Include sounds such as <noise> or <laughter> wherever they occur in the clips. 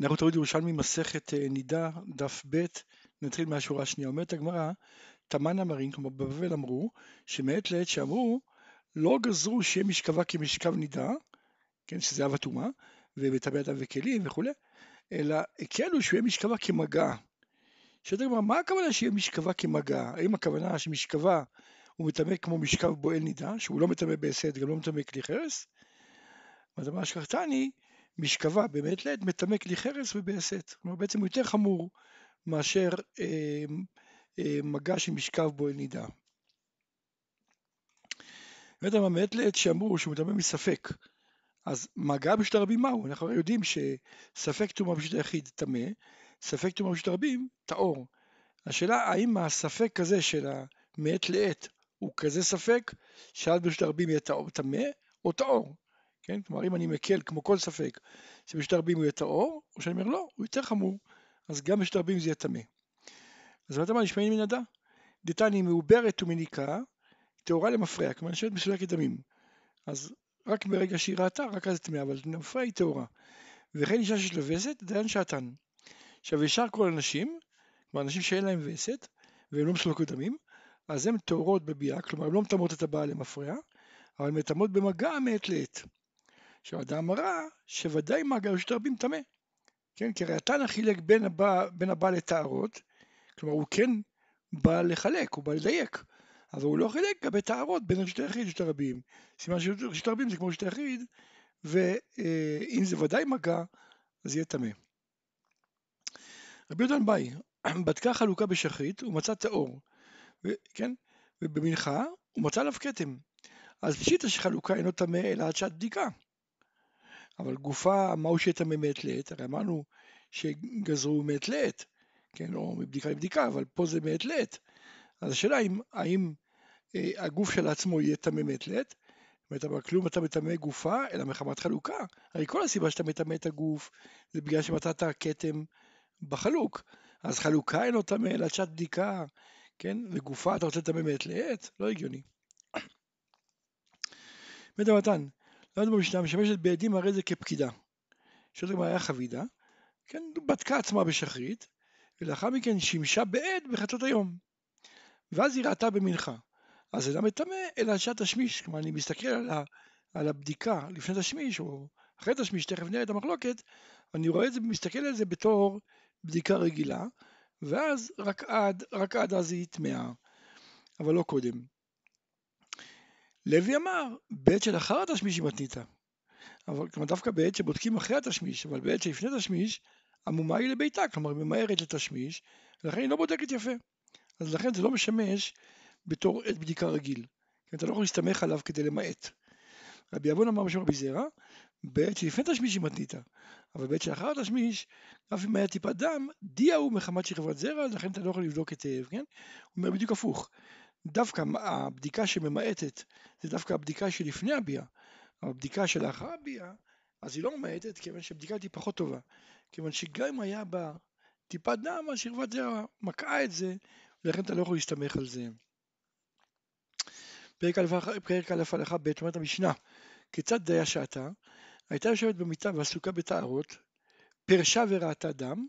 אנחנו תמיד ירושלמי מסכת אה, נידה, דף ב', נתחיל מהשורה השנייה. אומרת הגמרא, תמן אמרין, כלומר בבבל אמרו, שמעת לעת שאמרו, לא גזרו שיהיה משכבה כמשכב נידה, כן, שזה אב הטומאה, ומטבע אדם וכלים וכולי, אלא הקלו שהוא יהיה משכבה כמגע. שואלת הגמרא, מה הכוונה שיהיה משכבה כמגע? האם הכוונה שמשכבה הוא מטמא כמו משכב בועל נידה, שהוא לא מטמא בהסד, גם לא מטמא כלי חרס? אז אמר שכחתני, משכבה באמת לעת מטמא כלי חרס ובהסת. כלומר בעצם הוא יותר חמור מאשר אה, אה, מגע של משכב בו אל נידה. באמת אמר מעת לעת שאמרו שהוא מטמא מספק, אז מגע בשביל הרבים מהו? אנחנו יודעים שספק טומאה בשביל היחיד טמא, ספק טומאה בשביל הרבים טהור. השאלה האם הספק הזה של המעת לעת הוא כזה ספק שעד בשביל הרבים יהיה טמא או טהור. כן? כלומר, אם אני מקל כמו כל ספק שבשתי רבים הוא יהיה טהור, או שאני אומר לא, הוא יותר חמור, אז גם בשתי רבים זה יהיה טמא. אז מה אתה אומר, נשמעים מן הדע? דתני מעוברת ומניקה, טהורה למפרע, כלומר נשארת מסולקת דמים. אז רק ברגע שהיא ראתה, רק אז טמאה, אבל למפרע היא טהורה. וכן אישה שיש לה וסת, דיין שעתן. עכשיו ישר כל הנשים, כלומר אנשים שאין להם וסת, והם לא מסולקות דמים, אז הן טהורות בביאה, כלומר הן לא מטמאות את הבעל למפרע, אבל מטמאות במגע מעת לעת. עכשיו אדם רע שוודאי מעגל של רבים טמא. כן, כי הרי התנא חילק בין הבא, בין הבא לטהרות, כלומר הוא כן בא לחלק, הוא בא לדייק, אבל הוא לא חילק לגבי טהרות בין רשת היחיד לשת הרבים. סימן שרשת הרבים זה כמו רשת היחיד, ואם זה ודאי מגע, אז יהיה טמא. רבי יהודן באי, <clears throat> בדקה חלוקה בשחרית, הוא מצא טהור, כן? ובמנחה הוא מצא עליו כתם. אז פשיטא שחלוקה אינו טמא אלא עד שעת בדיקה. אבל גופה, מהו שיטמא מעת לעת? הרי אמרנו שגזרו מעת לעת, כן, או מבדיקה לבדיקה, אבל פה זה מעת לעת. אז השאלה אם, האם אה, הגוף של עצמו יהיה טמא מעת לעת? זאת אומרת, כלום אתה מטמא גופה, אלא מחמת חלוקה. הרי כל הסיבה שאתה מטמא את הגוף, זה בגלל שמצאת כתם בחלוק. אז חלוקה אינו טמא, אלא שעת בדיקה, כן, וגופה אתה רוצה לטמא מעת לעת? לא הגיוני. <clears throat> בית למדנו במשנה, משמשת בעדים הרי זה כפקידה. שואלת הגמרא היה חבידה, כן, בדקה עצמה בשחרית, ולאחר מכן שימשה בעד בחצות היום. ואז היא ראתה במנחה. אז אינה מטמא, אלא שעת תשמיש. כלומר, אני מסתכל על, ה, על הבדיקה לפני תשמיש, או אחרי תשמיש, תכף נראה את המחלוקת, אני רואה את זה, מסתכל על זה בתור בדיקה רגילה, ואז רק עד, רק עד אז היא טמאה, אבל לא קודם. לוי אמר, בעת שלאחר התשמיש היא מתניתה. אבל כלומר דווקא בעת שבודקים אחרי התשמיש, אבל בעת שלפני תשמיש, המומה היא לביתה, כלומר היא ממהרת לתשמיש, ולכן היא לא בודקת יפה. אז לכן זה לא משמש בתור עת בדיקה רגיל. כי אתה לא יכול להסתמך עליו כדי למעט. רבי אבון אמר בשם רבי זרע, בעת שלפני תשמיש היא מתניתה, אבל בעת שלאחר התשמיש, אף אם היה טיפת דם, דיה הוא מחמת שכבת זרע, לכן אתה לא יכול לבדוק היטב, כן? הוא אומר בדיוק הפוך. דווקא הבדיקה שממעטת זה דווקא הבדיקה שלפני הביאה, אבל הבדיקה שלאחר הביאה, אז היא לא ממעטת כיוון שהבדיקה היא פחות טובה, כיוון שגם אם היה בה טיפת דם, השכבת זרע מקעה את זה, ולכן אתה לא יכול להסתמך על זה. פרק א' הלכה ב' אומרת המשנה, כיצד דיה שעתה, הייתה יושבת במיטה ועסוקה בטהרות, פרשה וראתה דם,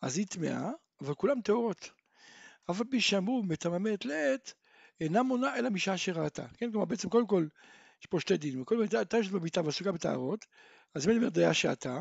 אז היא טמאה, אבל כולם טהורות. אף על פי שאמרו מטממת לעת, אינה מונה אלא משעה שראתה. כן, כלומר בעצם קודם כל יש פה שתי דינים. קודם כל הייתה יושבת במיטה ועסוקה בטהרות, אז אם אני אומר דיה שעתה,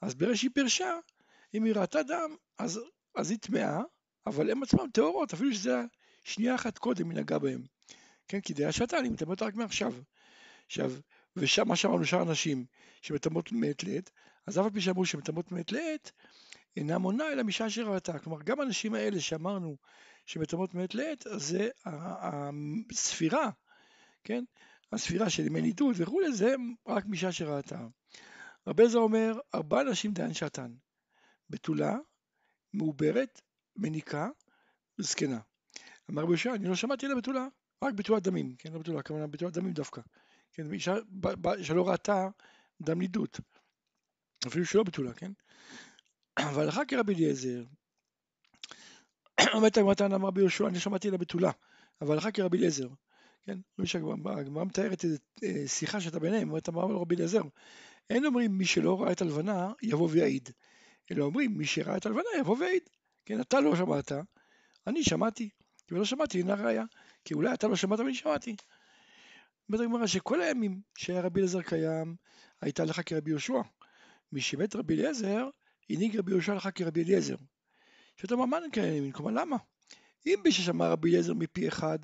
אז ברגע שהיא פרשה, אם היא ראתה דם, אז, אז היא טמאה, אבל הן עצמן טהורות, אפילו שזה שנייה אחת קודם היא נגעה בהם. כן, כי דיה שעתה, אני מטמא אותה רק מעכשיו. עכשיו, ושם מה שאמרנו שאר אנשים שמטמאות מעת לעת, אז אף על פי שאמרו שמטמאות מעת לעת, אינה מונה אלא משעה שראתה. כלומר, גם האנשים האלה שאמרנו שמטמאות מעת לעת, אז זה הספירה, כן? הספירה של ימי נידוד וכולי, זה רק משעה שראתה. רבי עזרא אומר, ארבע נשים דיין שעתן. בתולה, מעוברת, מניקה, זקנה. אמר רבי יהושע, אני לא שמעתי אלא בתולה, רק בתולת דמים, כן, לא בתולה, הכוונה בתולת דמים דווקא. כן, אישה שלא ראתה דם נידות, אפילו שלא בתולה, כן? אבל אחר כרבי אליעזר, אומרת הגמרתן אמר ביהושע, אני שמעתי לה בתולה, אבל אחר כרבי אליעזר, כן? הגמרא מתארת איזו אה, שיחה שהייתה ביניהם, אומרת אמר לו רבי אליעזר, אין אומרים מי שלא ראה את הלבנה יבוא ויעיד, אלא אומרים, מי שראה את הלבנה יבוא ויעיד. כן, אתה לא שמעת, אני שמעתי, ולא שמעתי אינה ראיה, כי אולי אתה לא שמעת ואני שמעתי. אומרת הגמרא שכל הימים שהיה רבי אליעזר קיים, הייתה לך כרבי יהושע. מי שמת רבי אליעזר, הנהיג רבי יהושע לך כרבי אליעזר. שאתה אומר, מה נקיים? כלומר, למה? אם בששמע רבי אליעזר מפי אחד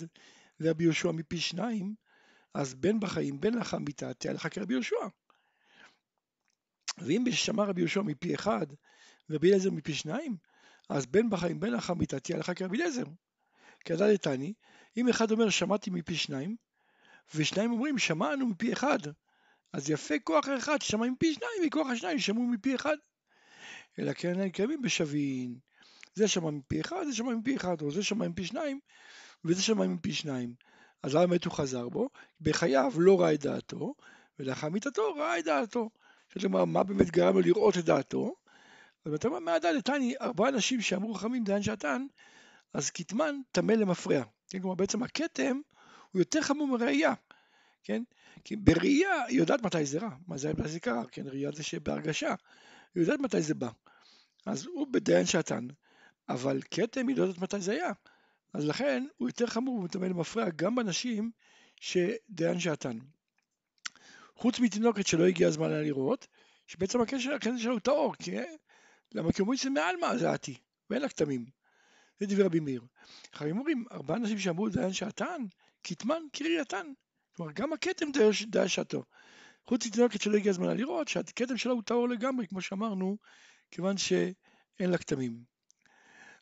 ורבי יהושע מפי שניים, אז בין בחיים בין לאחר מיתה תהיה לך כרבי יהושע. ואם בששמע רבי יהושע מפי אחד ורבי אליעזר מפי שניים, אז בין בחיים בין לאחר מיתה תהיה לך כרבי אליעזר. כי כדאי לתני, אם אחד אומר שמעתי מפי שניים, ושניים אומרים שמענו מפי אחד, אז יפה כוח אחד ששמע מפי שניים, וכוח השניים שמעו מפי אחד. אלא כן הם קיימים בשווין. זה שמע מפי אחד, זה שמע מפי אחד, או זה שמע מפי שניים, וזה שמע מפי שניים. אז למה באמת הוא חזר בו? בחייו לא ראה את דעתו, ולאחר מיתתו ראה את דעתו. זאת אומרת, מה באמת גרם לו לראות את דעתו? אז אתה אומר, מהדל לתני, ארבעה אנשים שאמרו חכמים דיין שעתן, אז כתמן טמא למפרע. כן, כלומר, בעצם הכתם הוא יותר חמור מראייה, כן? כי בראייה היא יודעת מתי זה רע, מה זה קרה, כן? ראייה זה שבהרגשה, היא יודעת מתי זה בא. אז הוא בדיין שעתן, אבל כתם היא לא יודעת מתי זה היה. אז לכן הוא יותר חמור ומטמא למפרע גם בנשים שדיין שעתן. חוץ מתינוקת שלא הגיע הזמן לה לראות, שבעצם הקשר, שלו הוא טהור, כי למה כי אומרים שזה מעל מה זה עתי, ואין לה כתמים. זה דברי רבי מאיר. חיים אומרים, ארבעה אנשים שאמרו דיין שעתן, כתמן קרייתן. כלומר, גם הכתם דיין שעתו. חוץ מתינוקת שלא הגיע הזמן לה לראות, שהכתם שלה הוא טהור לגמרי, כמו שאמרנו, כיוון שאין לה כתמים.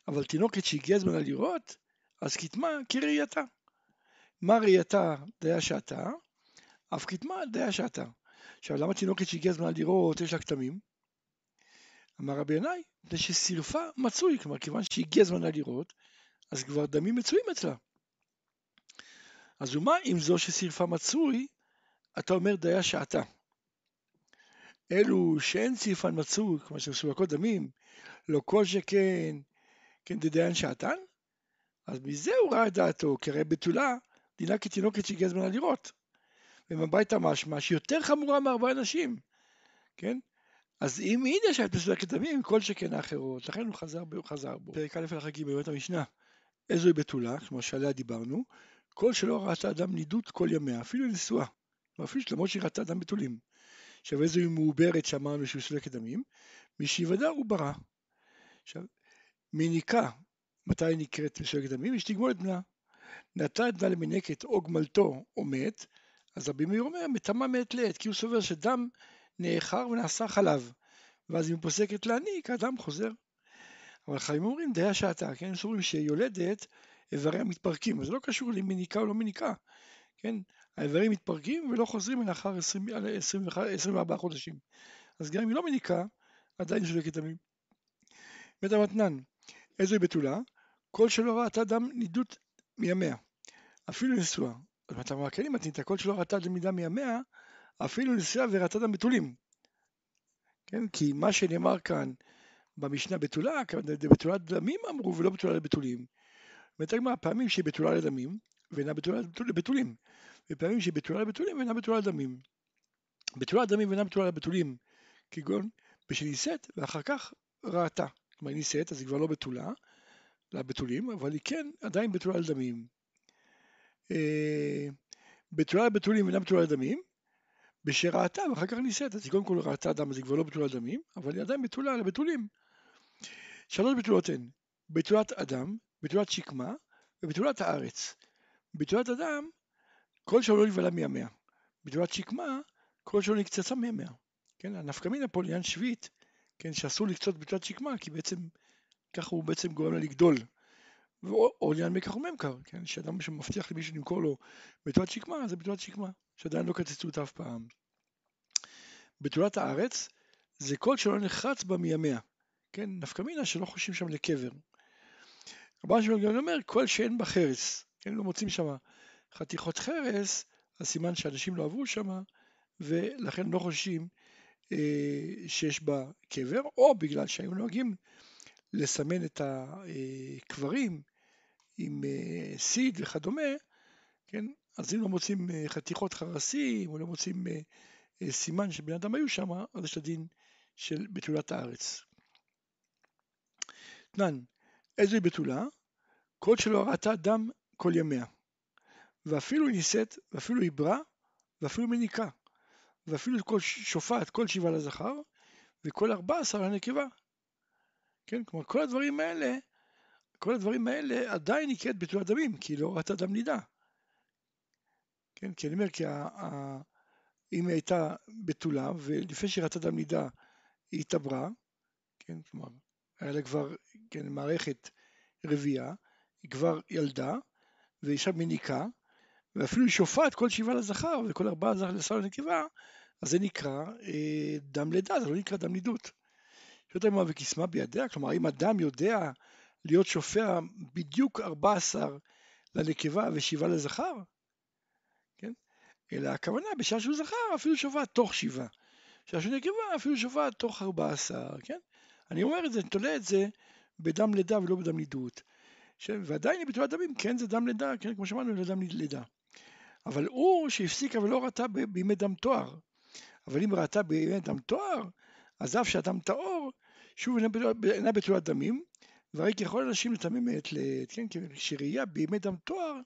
אבל תינוקת שהגיע הזמן לה לראות, אז כתמה כראייתה. מה ראייתה דיה שעתה? אף כתמה דיה שעתה. עכשיו למה תינוקת שהגיע הזמן לראות יש לה כתמים? אמר רבי ינאי, מפני ששרפה מצוי, כלומר כיוון שהגיע הזמן לראות, אז כבר דמים מצויים אצלה. אז ומה אם זו ששרפה מצוי, אתה אומר דיה שעתה. אלו שאין שרפן מצוי, כלומר שמסולקות דמים, לא כל שכן, כן דדיין שעתן, אז מזה הוא ראה את דעתו, כי הרי בתולה דינה כתינוקת שהגיע הזמן לראות. ומבית המשמע שיותר חמורה מארבעה אנשים, כן? אז אם הנה שאת מסולקת דמים, כל שכן האחרות, לכן הוא חזר, הוא חזר בו. פרק א' הלכה ג' בבית המשנה, איזוהי בתולה, כמו שעליה דיברנו, כל שלא ראתה אדם נידות כל ימיה, אפילו נשואה, אפילו למרות שהיא ראתה אדם בתולים. עכשיו איזוהי מעוברת שאמרנו שהוא סולקת דמים, משיוודע הוא ברא. עכשיו, מניקה, מתי נקראת מסולקת דמים? יש תגמול את בנה. נטע את בנה למנקת או גמלתו או מת, אז רבי מאיר אומר, מטמא מעת לעת, כי הוא סובר שדם נאחר ונעשה חלב, ואז אם הוא פוסקת להניק, האדם חוזר. אבל חיים אומרים, די השעתה, כן? הם סוברים שיולדת, איבריה מתפרקים, וזה לא קשור למניקה או לא מניקה, כן? האיברים מתפרקים ולא חוזרים לאחר 20, 24 חודשים. אז גם אם היא לא מניקה, עדיין שולקת דמים. בית המתנן, איזוהי בתולה? כל שלא ראתה דם נידות מימיה, אפילו נשואה. אז אתה אומר, כן, אם מתנית, כל שלא ראתה למידה מימיה, אפילו נשואה וראתה דם בתולים. כן, כי מה שנאמר כאן במשנה בתולה, בתולת דמים אמרו ולא בתולה לבתולים. אומרת הגמרא, פעמים שהיא בתולה לדמים ואינה בתולה לבתולים, ופעמים בתולה לבתולים ואינה בתולה לדמים. בתולה לדמים ואינה בתולה לבתולים, כגון בשנישאת ואחר כך ראתה. כלומר היא נישאת אז היא כבר לא בתולה, לבתולים, אבל היא כן עדיין בתולה לדמים. אה, בתולה לבתולים ואינה בתולה לדמים, בשראתה ואחר כך נישאת, אז היא קודם כל ראתה דם אז היא כבר לא בתולה לדמים, אבל היא עדיין בתולה לבתולים. שלוש בתולות הן בתולת אדם, בתולת שקמה ובתולת הארץ. בתולת אדם, כל שלא לא נבהלה מימיה. בתולת שקמה, כל שלא נקצצה מימיה. כן, הנפקא מינה פה לעניין שביעית, כן, שאסור לקצות בתולת שקמה, כי בעצם ככה הוא בעצם גורם לה לגדול. או לעניין מקח וממכר, כן, שאדם שמבטיח למישהו למכור לו בתולת שקמה, זה בתולת שקמה, שעדיין לא קצצו אותה אף פעם. בתולת הארץ, זה כל שלא נחרץ בה מימיה. כן, נפקא מינה שלא חושבים שם לקבר. רבן שמעון גמליאל אומר, כל שאין בה חרס, כן, לא מוצאים שם חתיכות חרס, אז סימן שאנשים לא עברו שם, ולכן לא חושבים אה, שיש בה קבר, או בגלל שהיו נוהגים לסמן את הקברים עם אה, סיד וכדומה, כן, אז אם לא מוצאים אה, חתיכות חרסים, או לא מוצאים אה, סימן שבני אדם היו שם, אז יש את הדין של בתולת הארץ. אתנן, איזוהי בתולה? כל שלא ראתה דם כל ימיה. ואפילו נישאת, ואפילו היא ברא, ואפילו מניקה. ואפילו כל שופט, כל שבעה לזכר, וכל ארבע עשר לנקבה. כן, כלומר כל הדברים האלה, כל הדברים האלה עדיין נקראת בתולת דמים, כי לא ראתה דם נידה. כן, כי אני אומר, כי ה, ה, אם היא הייתה בתולה, ולפני שהיא ראתה דם נידה היא התעברה, כן, כלומר, היה לה כבר, כן, מערכת רבייה, היא כבר ילדה, ואישה מניקה, ואפילו היא שופעת כל שבעה לזכר וכל ארבעה לזכר לנקבה, אז זה נקרא אה, דם לידה, זה לא נקרא דם נידות. שואלת הגמרא וקיסמה בידיה, כלומר אם אדם יודע להיות שופע בדיוק 14 לנקבה ושבעה לזכר, כן? אלא הכוונה בשעה שהוא זכר אפילו שופע תוך שבעה. בשעה שהוא נקבה אפילו שופע תוך 14, כן? אני אומר את זה, אני תולה את זה בדם לידה ולא בדם נידות. ועדיין היא בתולת דמים, כן זה דם לידה, כן, כמו שאמרנו, זה דם לידה. אבל הוא שהפסיקה ולא ראתה בימי דם תואר. אבל אם ראתה בימי דם תואר, אז אף שהדם טהור, שוב אינה בתולת דמים, והרי ככל אנשים לטמא מעת לעת, כן, שראייה בימי דם תואר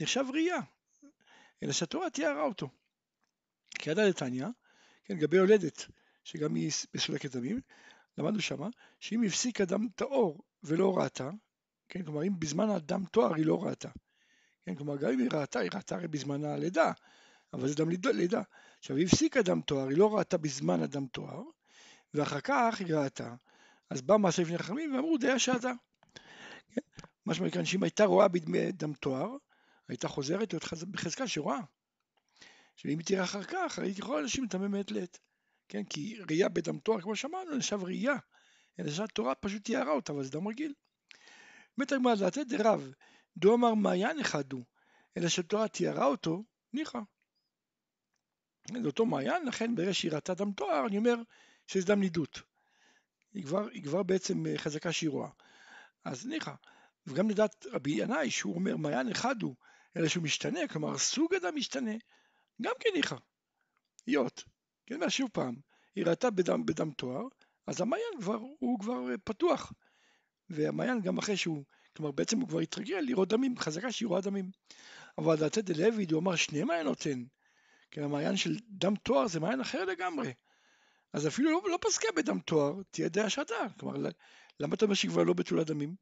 נחשב ראייה, אלא שהתורה תיארה אותו. כי עדה לתניא, כן, לגבי יולדת, שגם היא מסולקת דמים, למדנו שמה, שאם הפסיקה דם טהור ולא ראתה, כן, כלומר אם בזמן הדם תואר היא לא ראתה, כן, כלומר גם אם היא ראתה, היא ראתה הרי בזמן הלידה, אבל זה דם לידה. עכשיו היא הפסיקה דם תואר, היא לא ראתה בזמן הדם תואר, ואחר כך היא ראתה. אז בא מעשה לפני חכמים ואמרו דיה שעתה. כן? משמע מכאן שאם הייתה רואה בדם תואר, הייתה חוזרת להיות בחזקה שרואה. שאם היא תראה אחר כך, הייתי יכול אנשים לטמא מעת לעת. כן? כי ראייה בדם תואר, כמו שאמרנו, נחשב ראייה. אלא שהתורה פשוט תיארה אותה, אבל זה דם רגיל. באמת הגמרא לתת דרב, דו אמר מעיין אחד הוא, אלא שהתורה תיארה אותו, ניחא. זה אותו מעיין, לכן ברגע שהיא ראתה דם תואר, אני אומר שזה דם נידות. היא כבר, היא כבר בעצם אה, חזקה שהיא רואה. אז ניחא. וגם לדעת רבי ינאי, שהוא אומר מעיין אחד הוא, אלא שהוא משתנה, כלומר סוג אדם משתנה, גם כן ניחא. היות. כן, שוב פעם, היא ראתה בדם, בדם תואר, אז המעיין כבר, הוא כבר אה, פתוח. והמעיין גם אחרי שהוא, כלומר בעצם הוא כבר התרגל לראות דמים, חזקה שהיא רואה דמים. אבל דעתי דלוי, הוא אמר שני מעיינות הן. כן, המעיין של דם תואר זה מעיין אחר לגמרי. אז אפילו לא, לא פסקה בדם תואר, תהיה דעה שעתה. כלומר, למה אתה אומר שהיא כבר לא בתולת דמים?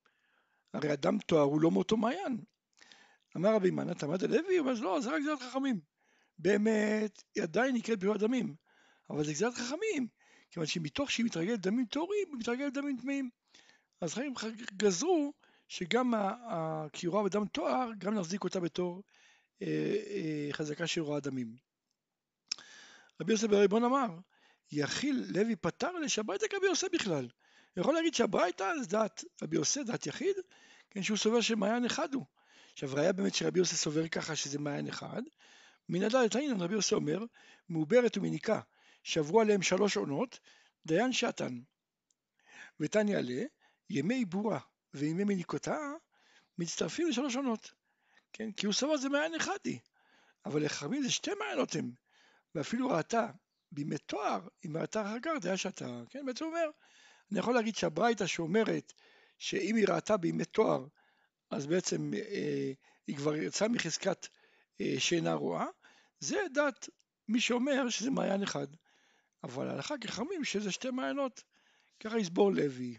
הרי הדם תואר הוא לא מאותו מעיין. אמר רבי מנה, תמד הלוי, הוא אומר, לא, זה רק גזירת חכמים. באמת, היא עדיין נקראת בתולת דמים. אבל זה גזירת חכמים, כיוון שמתוך שהיא מתרגלת דמים טהורים, היא מתרגלת דמים טמאים. אז חכמים גזרו שגם הקיורה בדם תואר, גם נחזיק אותה בתור אה, אה, חזקה של רואה דמים. רבי יוסף בריבון אמר, יכיל לוי פטר לשברייתא כרבי יוסף בכלל. יכול להגיד שהברייתא זה דעת רבי יוסף, דעת יחיד, כן, שהוא סובר שמעיין אחד הוא. עכשיו ראיה באמת שרבי יוסף סובר ככה שזה מעיין אחד. מן הדעת העניין רבי יוסף אומר, מעוברת ומניקה, שעברו עליהם שלוש עונות, דיין שעתן. ותניא עלה, ימי עיבורה וימי מניקותה מצטרפים לשלוש עונות. כן, כי הוא סבר זה מעיין אחד היא. אבל לחכמים זה שתי מעיינות הם. ואפילו ראתה בימי תואר, אם ראתה אחר כך, זה היה שאתה, כן, בעצם אומר, אני יכול להגיד שהברייתא שאומרת שאם היא ראתה בימי תואר, אז בעצם אה, היא כבר יצאה מחזקת אה, שאינה רואה, זה דת מי שאומר שזה מעיין אחד. אבל ההלכה כחכמים שזה שתי מעיינות, ככה יסבור לוי.